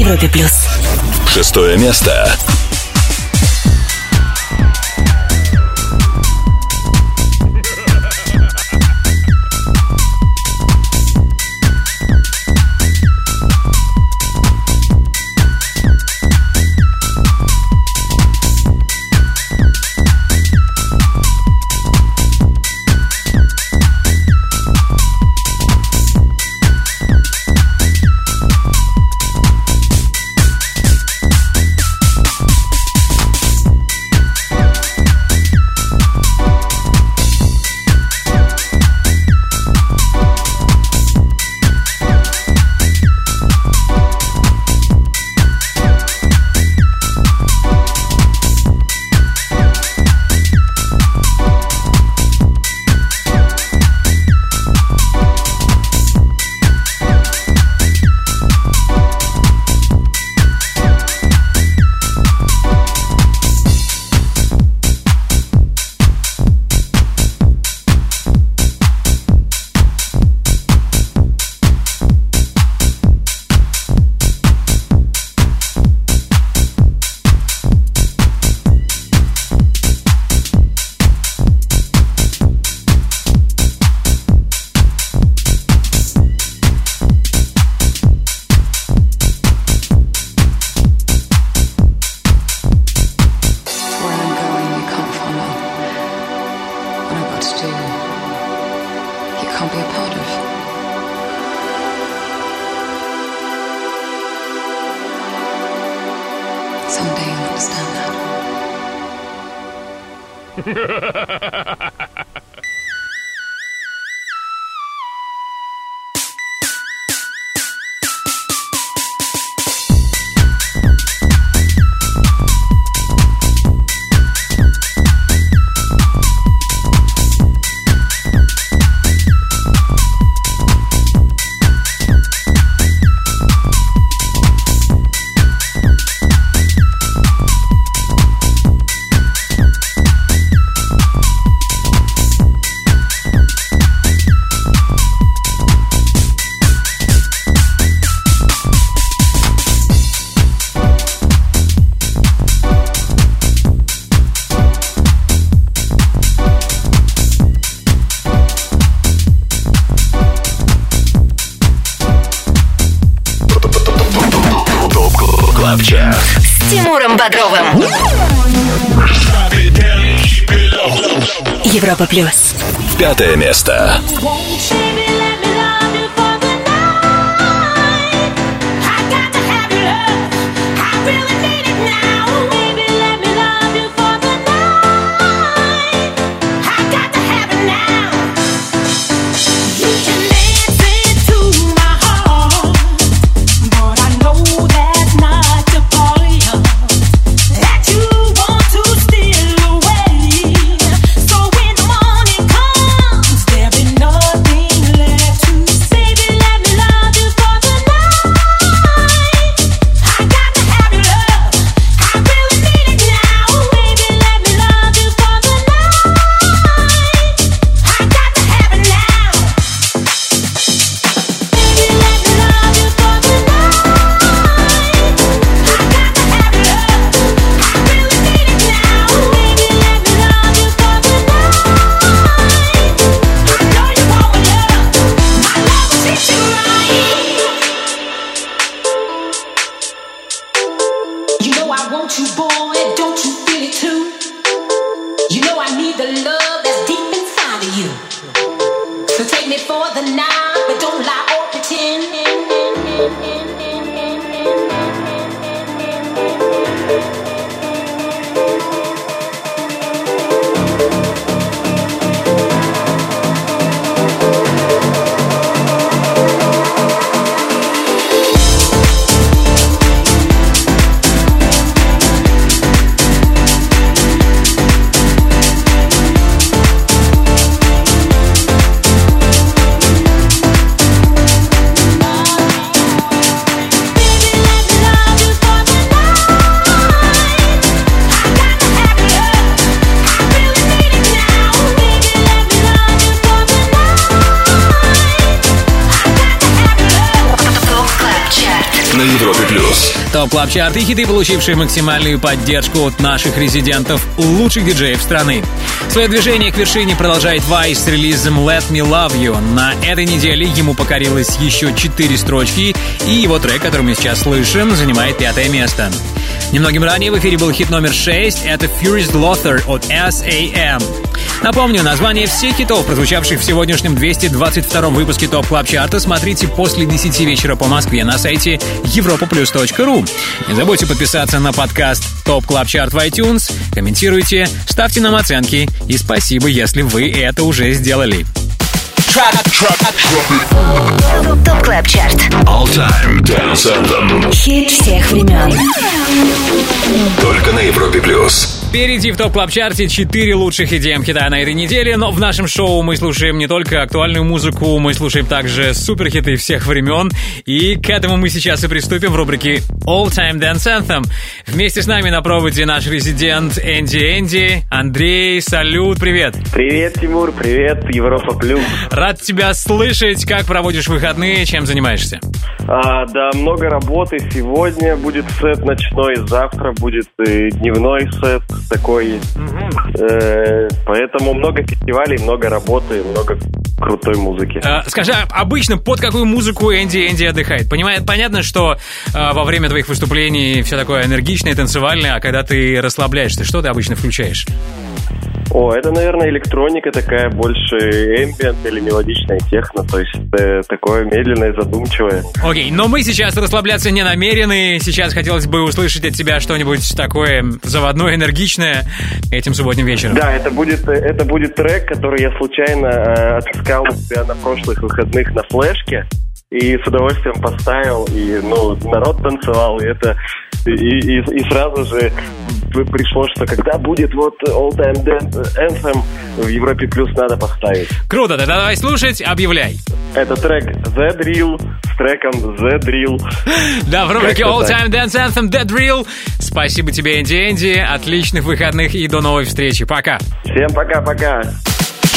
Европе Плюс. Шестое место. Top Club Chart и хиты, получившие максимальную поддержку от наших резидентов, лучших диджеев страны. Свое движение к вершине продолжает Vice с релизом Let Me Love You. На этой неделе ему покорилось еще 4 строчки, и его трек, который мы сейчас слышим, занимает пятое место. Немногим ранее в эфире был хит номер 6, это Furious Lothar от S.A.M. Напомню, название всех хитов, прозвучавших в сегодняшнем 222 выпуске Top Club Chart а, смотрите после 10 вечера по Москве на сайте europaplus.ru. Не забудьте подписаться на подкаст Top Club Chart в iTunes, комментируйте, ставьте нам оценки и спасибо, если вы это уже сделали. Top Club Chart. All Time Dance Anthem. Хит всех времен. Только на Европе Плюс. Впереди в Top Club Chart е 4 лучших EDM хита на этой неделе, но в нашем шоу мы слушаем не только актуальную музыку, мы слушаем также суперхиты всех времен, и к этому мы сейчас и приступим в рубрике All Time Dance Anthem. Вместе с нами на проводе наш резидент Энди Энди. Андрей, салют, привет! Привет, Тимур, привет, Европа Плюс. Рад тебя слышать, как проводишь выходные, чем занимаешься? А, да, много работы. Сегодня будет сет ночной, завтра будет э, дневной сет такой. Э, поэтому много фестивалей, много работы, много крутой музыки. А, скажи, а обычно под какую музыку Энди Энди отдыхает? Понимает, понятно, что а, во время твоих выступлений все такое энергичное, танцевальное, а когда ты расслабляешься, что ты обычно включаешь? О, это, наверное, электроника такая, больше эмбиент или мелодичная техно, то есть э, такое медленное, задумчивое. Окей, но мы сейчас расслабляться не намерены. Сейчас хотелось бы услышать от тебя что-нибудь такое заводное, энергичное этим субботним вечером. Да, это будет, э, это будет трек, который я случайно э, отыскал у себя на прошлых выходных на флешке и с удовольствием поставил, и ну, народ танцевал, и это и, и, и сразу же пришло, что когда будет вот All Time Dance Anthem в Европе Плюс надо поставить. Круто, тогда давай слушать, объявляй. Это трек The Drill с треком The Drill. Да, в рубрике All. Time Dance Anthem Dead Real. Спасибо тебе, Энди Энди. Отличных выходных и до новой встречи. Пока. Всем пока-пока.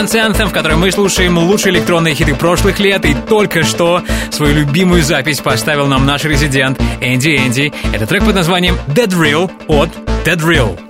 Dance Anthem, в которой мы слушаем лучшие электронные хиты прошлых лет. И только что свою любимую запись поставил нам наш резидент Энди Энди. Это трек под названием Dead Real от Dead Real.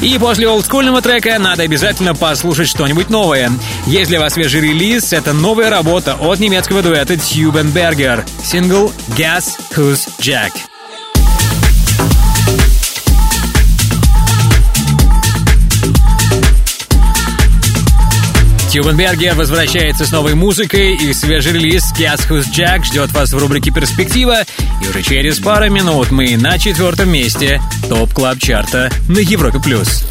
И после олдскульного трека надо обязательно послушать что-нибудь новое. Есть для вас свежий релиз, это новая работа от немецкого дуэта Tubenberger. Сингл Guess Who's Jack. Tube & Berger возвращается с новой музыкой и свежий релиз Guess Who's Jack ждет вас в рубрике «Перспектива». И уже через пару минут мы на четвертом месте Top Club Chart а на Европе+. плюс.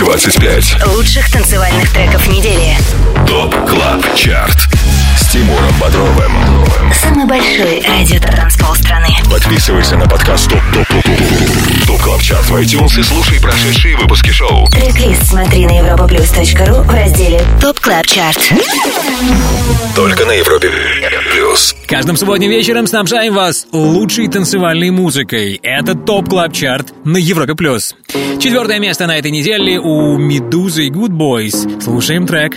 25 Лучших танцевальных треков недели. ТОП КЛАБ ЧАРТ с Тимуром Бодровым. Самый большой радиотанцпол страны. Подписывайся на подкаст Top Top Top Top Top Club Chart в iTunes и слушай прошедшие выпуски шоу. Трек-лист смотри на europaplus.ru в разделе Top Club Chart. Только на Европе плюс. Каждым субботним вечером снабжаем вас лучшей танцевальной музыкой. Это Top Club Chart на Европе+. плюс. Четвертое место на этой неделе у Медузы и Good Boys. Слушаем трек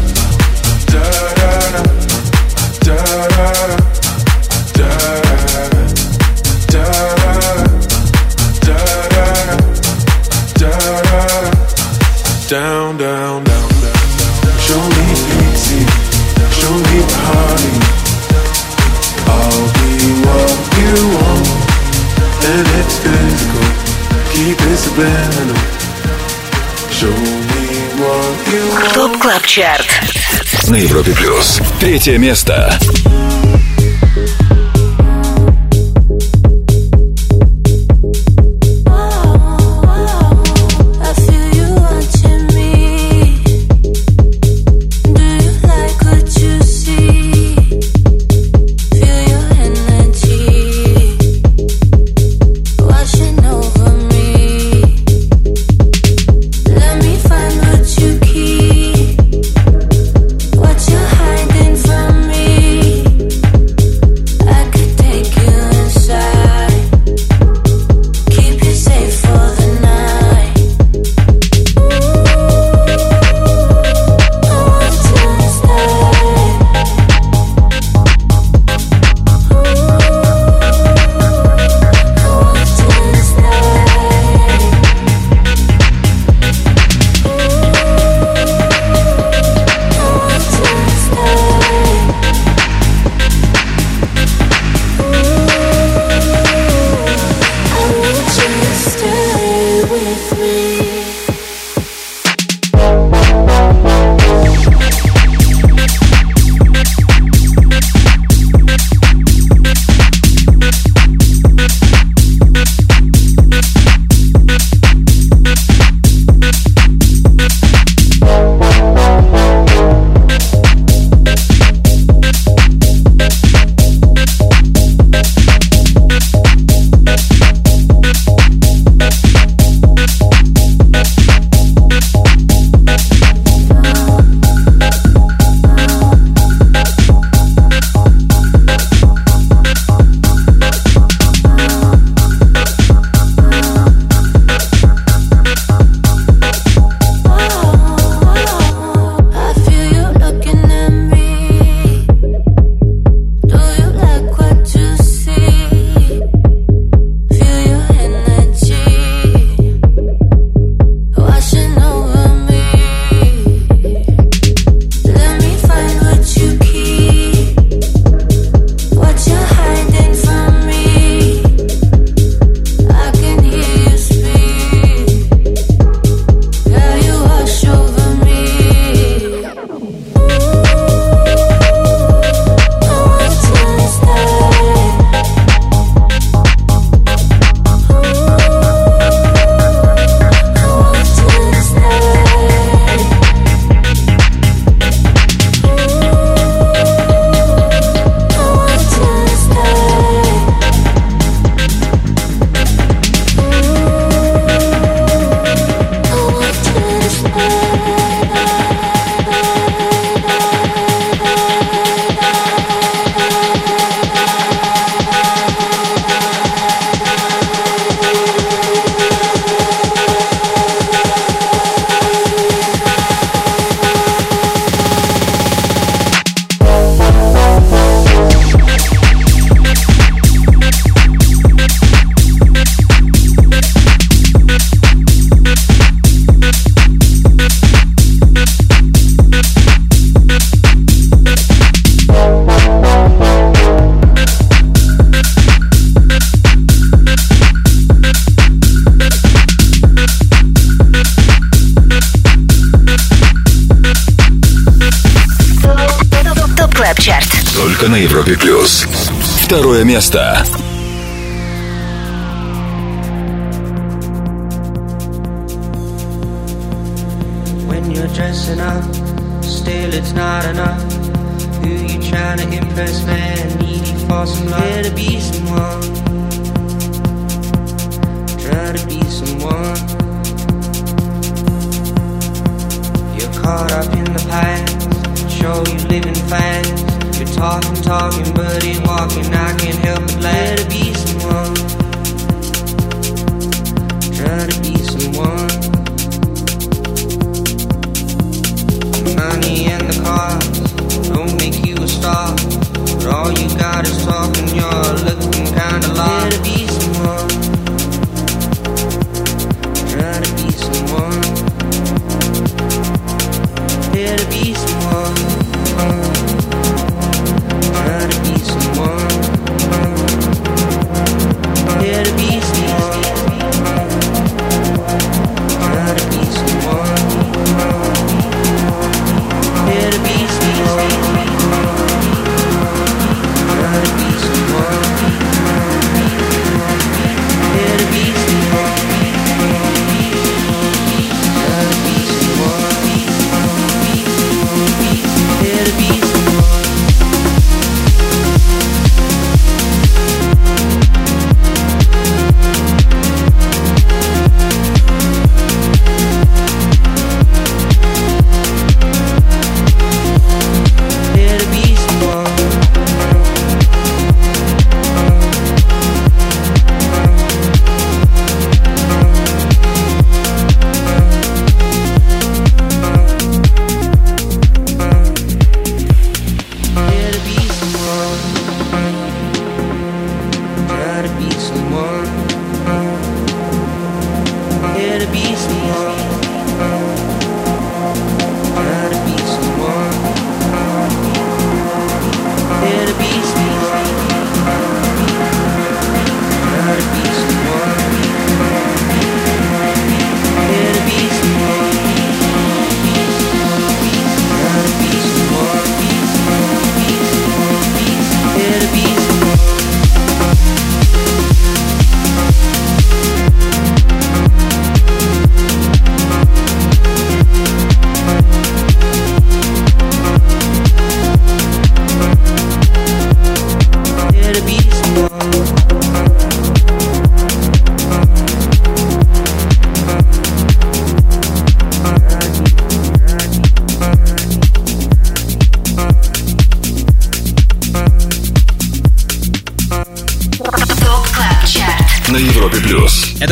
Топ Клаб Чарт. На Европе Плюс. Третье место.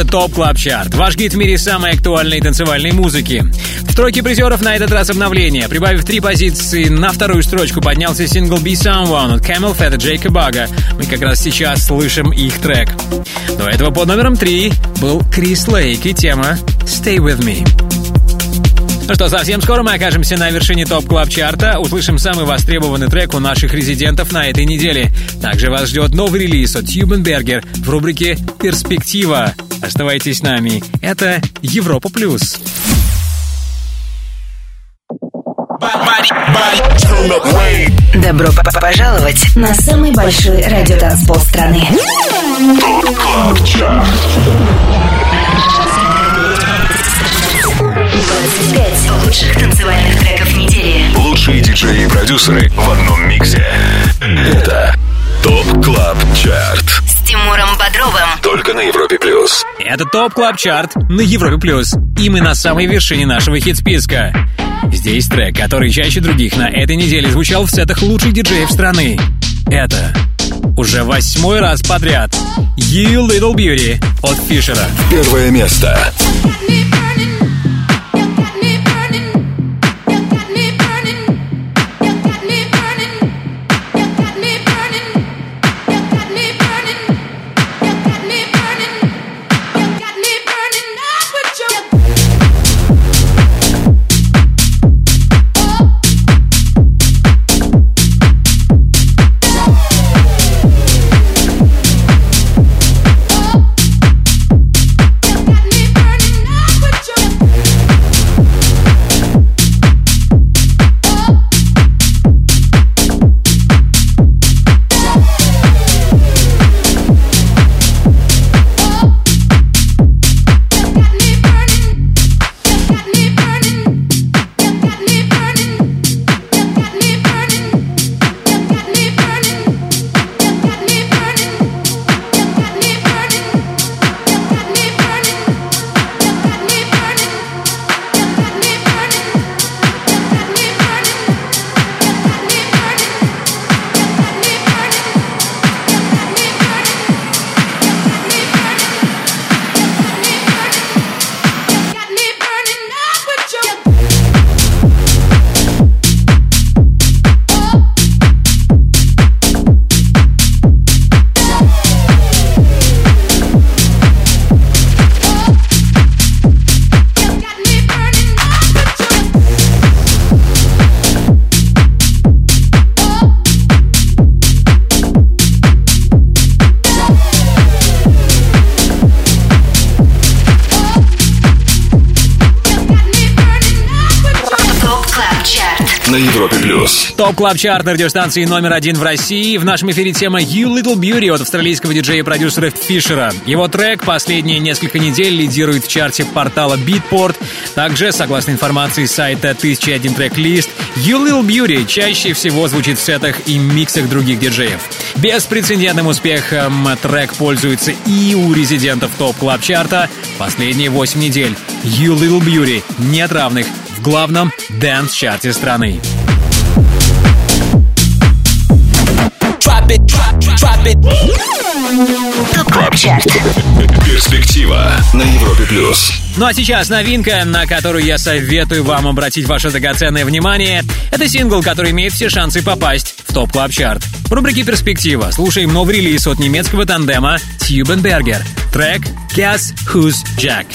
Top Club Chart. Ваш гид в мире самой актуальной танцевальной музыки. В тройке призеров на этот раз обновление. Прибавив три позиции, на вторую строчку поднялся сингл Be Someone от CamelPhat и Джейка Бага. Мы как раз сейчас слышим их трек. До этого под номером три был Крис Лейк и тема Stay With Me. Ну что, совсем скоро мы окажемся на вершине Top Club Chart а услышим самый востребованный трек у наших резидентов на этой неделе. Также вас ждет новый релиз от Тюбенбергер в рубрике «Перспектива». Оставайтесь с нами. Это Европа Плюс. Добро п- п- пожаловать на самый большой радиотанцпол страны. 25 лучших танцевальных треков недели. Лучшие диджеи и продюсеры в одном миксе. Это Top Club Chart. С Тимуром Бодровым. Это Top Club Chart на Европе Плюс. И мы на самой вершине нашего хит-списка. Здесь трек, который чаще других на этой неделе звучал в сетах лучших диджеев страны. Это уже восьмой раз подряд You Little Beauty от Фишера. Первое место. Got me burning Top Club Chart на радиостанции номер один в России. В нашем эфире тема You Little Beauty от австралийского диджея и продюсера Фишера. Его трек последние несколько недель лидирует в чарте портала Beatport. Также, согласно информации сайта 1001 Tracklist, You Little Beauty чаще всего звучит в сетах и миксах других диджеев. Беспрецедентным успехом трек пользуется и у резидентов Top Club Chart а последние 8 недель. You Little Beauty нет равных в главном dance -чарте страны. Drop it, drop, it. Top Club Chart. Перспектива на Европе плюс. Ну а сейчас новинка, на которую я советую вам обратить ваше драгоценное внимание. Это сингл, который имеет все шансы попасть в Top Club Chart В рубрике «Перспектива» слушаем новый релиз от немецкого тандема Tube & Berger. Трек «Guess Who's Jack».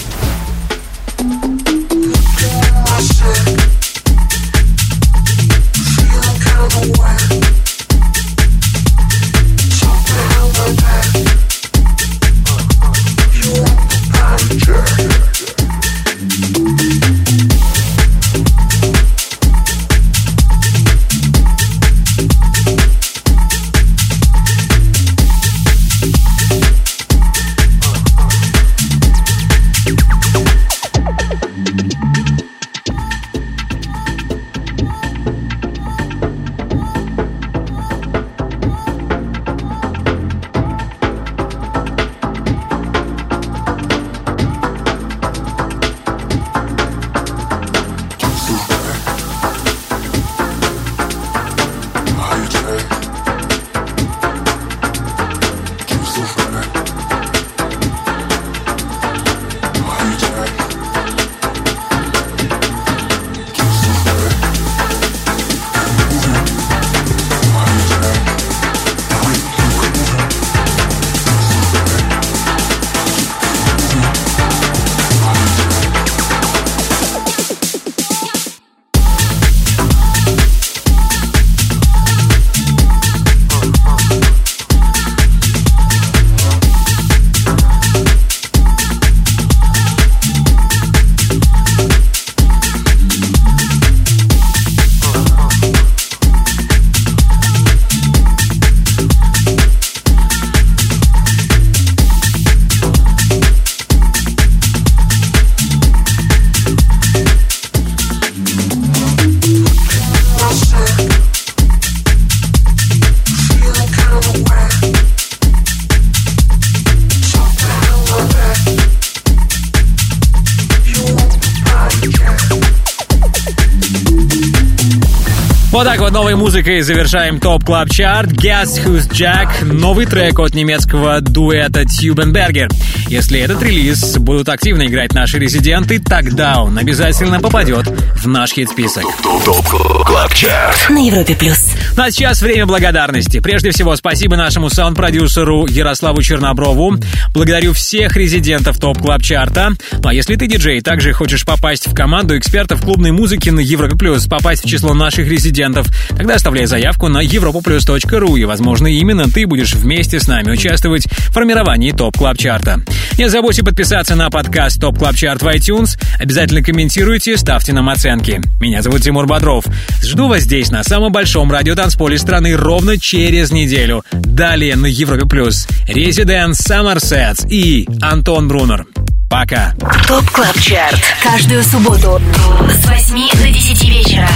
Музыкой завершаем Top Club Chart. Guess Who's Jack новый трек от немецкого дуэта Tube & Berger. Если этот релиз будут активно играть наши резиденты, тогда он обязательно попадет в наш хит-список. Top Club Chart. На Европе плюс. Ну а сейчас время благодарности. Прежде всего, спасибо нашему саунд-продюсеру Ярославу Черноброву. Благодарю всех резидентов Top Club Chart а Ну а если ты диджей, также хочешь попасть в команду экспертов клубной музыки на Европе плюс, попасть в число наших резидентов, тогда оставляй заявку на europaplus.ru и, возможно, именно ты будешь вместе с нами участвовать в формировании Top Club Chart а Не забудьте подписаться на подкаст Top Club Chart в iTunes. Обязательно комментируйте, ставьте нам оценки. Меня зовут Тимур Бодров. Жду вас здесь, на самом большом радиотанцполе страны, ровно через неделю. Далее на Европе Плюс. Резидент Summer Sets и Антон Брунер. Пока. Top Club Chart. Каждую субботу с 8 до 10 вечера.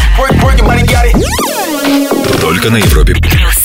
Только на Европе плюс.